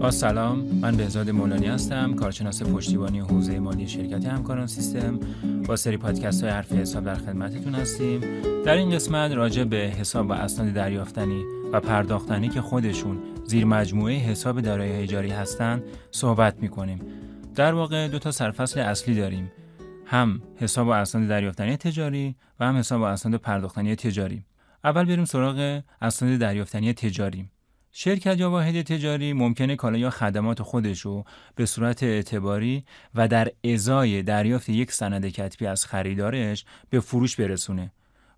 با سلام من بهزاد مولانی هستم کارشناس پشتیبانی حوزه مالی شرکت همکاران سیستم. با سری پادکست های حرف حساب در خدمتتون هستیم. در این قسمت راجع به حساب و اسناد دریافتنی و پرداختنی که خودشون زیر مجموعه حساب دارایی اجاری هستند صحبت می‌کنیم. در واقع دو تا سرفصل اصلی داریم. هم حساب و اسناد دریافتنی تجاری و هم حساب و اسناد پرداختنی تجاری. اول بریم سراغ اسناد دریافتنی تجاری. شرکت یا واحد تجاری ممکنه کالا یا خدمات خودش رو به صورت اعتباری و در ازای دریافت یک سند کتبی از خریدارش به فروش برسونه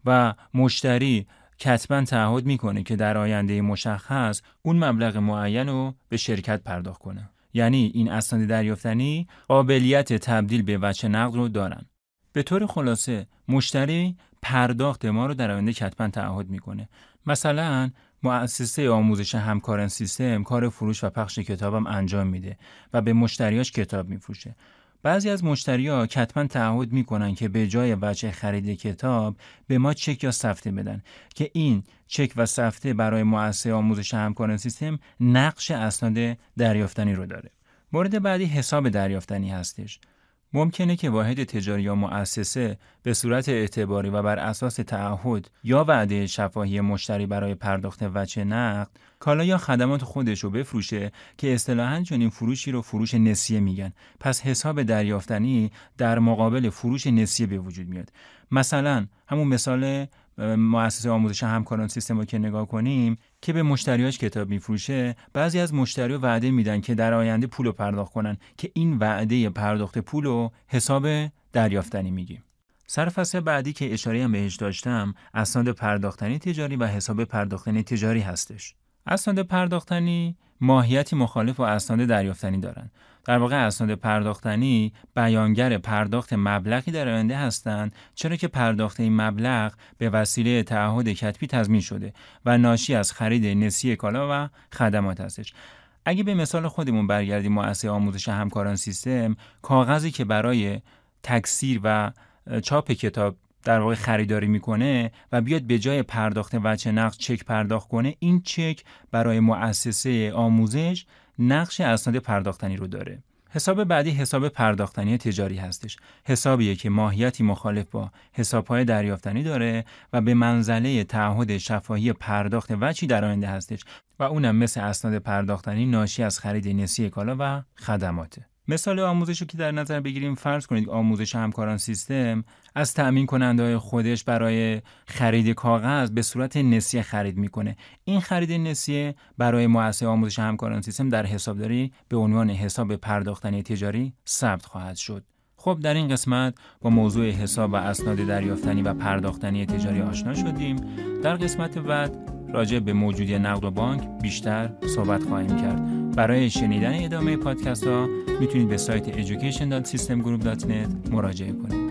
و مشتری کتبا تعهد می‌کنه که در آینده مشخص اون مبلغ معین رو به شرکت پرداخت کنه. یعنی این اسناد دریافتنی قابلیت تبدیل به وجه نقد رو دارن. به طور خلاصه مشتری پرداخت ما رو در آینده کتبا تعهد می‌کنه. مثلا مؤسسه آموزش همکاران سیستم کار فروش و پخش کتابم انجام میده و به مشتریاش کتاب میفروشه. بعضی از مشتریا کتبا تعهد می‌کنن که به جای وجه خرید کتاب به ما چک یا سفته بدن که این چک و سفته برای مؤسسه آموزش همکاران سیستم نقش اسناد دریافتنی رو داره. مورد بعدی حساب دریافتنی هستش. ممکنه که واحد تجاری یا مؤسسه به صورت اعتباری و بر اساس تعهد یا وعده شفاهی مشتری برای پرداخت وجه نقد کالا یا خدمات خودش رو بفروشه که اصطلاحا چنین فروشی رو فروش نسیه میگن. پس حساب دریافتنی در مقابل فروش نسیه به وجود میاد. مثلا همون مثال مؤسسه آموزش همکاران سیستم رو که نگاه کنیم که به مشتریاش کتاب میفروشه بعضی از مشتری وعده میدن که در آینده پول رو پرداخت کنن که این وعده پرداخت پول رو حساب دریافتنی میگیم. سر فصل بعدی که اشاره هم بهش داشتم اسناد پرداختنی تجاری و حساب پرداختنی تجاری هستش. اسناد پرداختنی ماهیتی مخالف و اسناد دریافتنی دارند در واقع اسناد پرداختنی بیانگر پرداخت مبلغی در آینده هستند چرا که پرداخت این مبلغ به وسیله تعهد کتبی تضمین شده و ناشی از خرید نسی کالا و خدمات هستش. اگه به مثال خودمون برگردیم مؤسسه آموزش همکاران سیستم کاغذی که برای تکثیر و چاپ کتاب در واقع خریداری می‌کنه و بیاد به جای پرداخت وجه نقد چک پرداخت کنه این چک برای مؤسسه آموزش نقش اسناد پرداختنی رو داره. حساب بعدی حساب پرداختنی تجاری هستش. حسابیه که ماهیتی مخالف با حسابهای دریافتنی داره و به منزله تعهد شفاهی پرداخت وچی در آینده هستش و اونم مثل اسناد پرداختنی ناشی از خرید نسی کالا و خدماته. مثال آموزش رو که در نظر بگیریم فرض کنید آموزش همکاران سیستم از تأمین کننده های خودش برای خرید کاغذ به صورت نسیه خرید می‌کنه. این خرید نسیه برای مؤسسه آموزش همکاران سیستم در حسابداری به عنوان حساب پرداختنی تجاری ثبت خواهد شد. خب در این قسمت با موضوع حساب و اسناد دریافتنی و پرداختنی تجاری آشنا شدیم. در قسمت بعد راجع به موجودی نقد و بانک بیشتر صحبت خواهیم کرد. برای شنیدن ادامه پادکست ها می‌تونید به سایت education.systemgroup.net مراجعه کنید.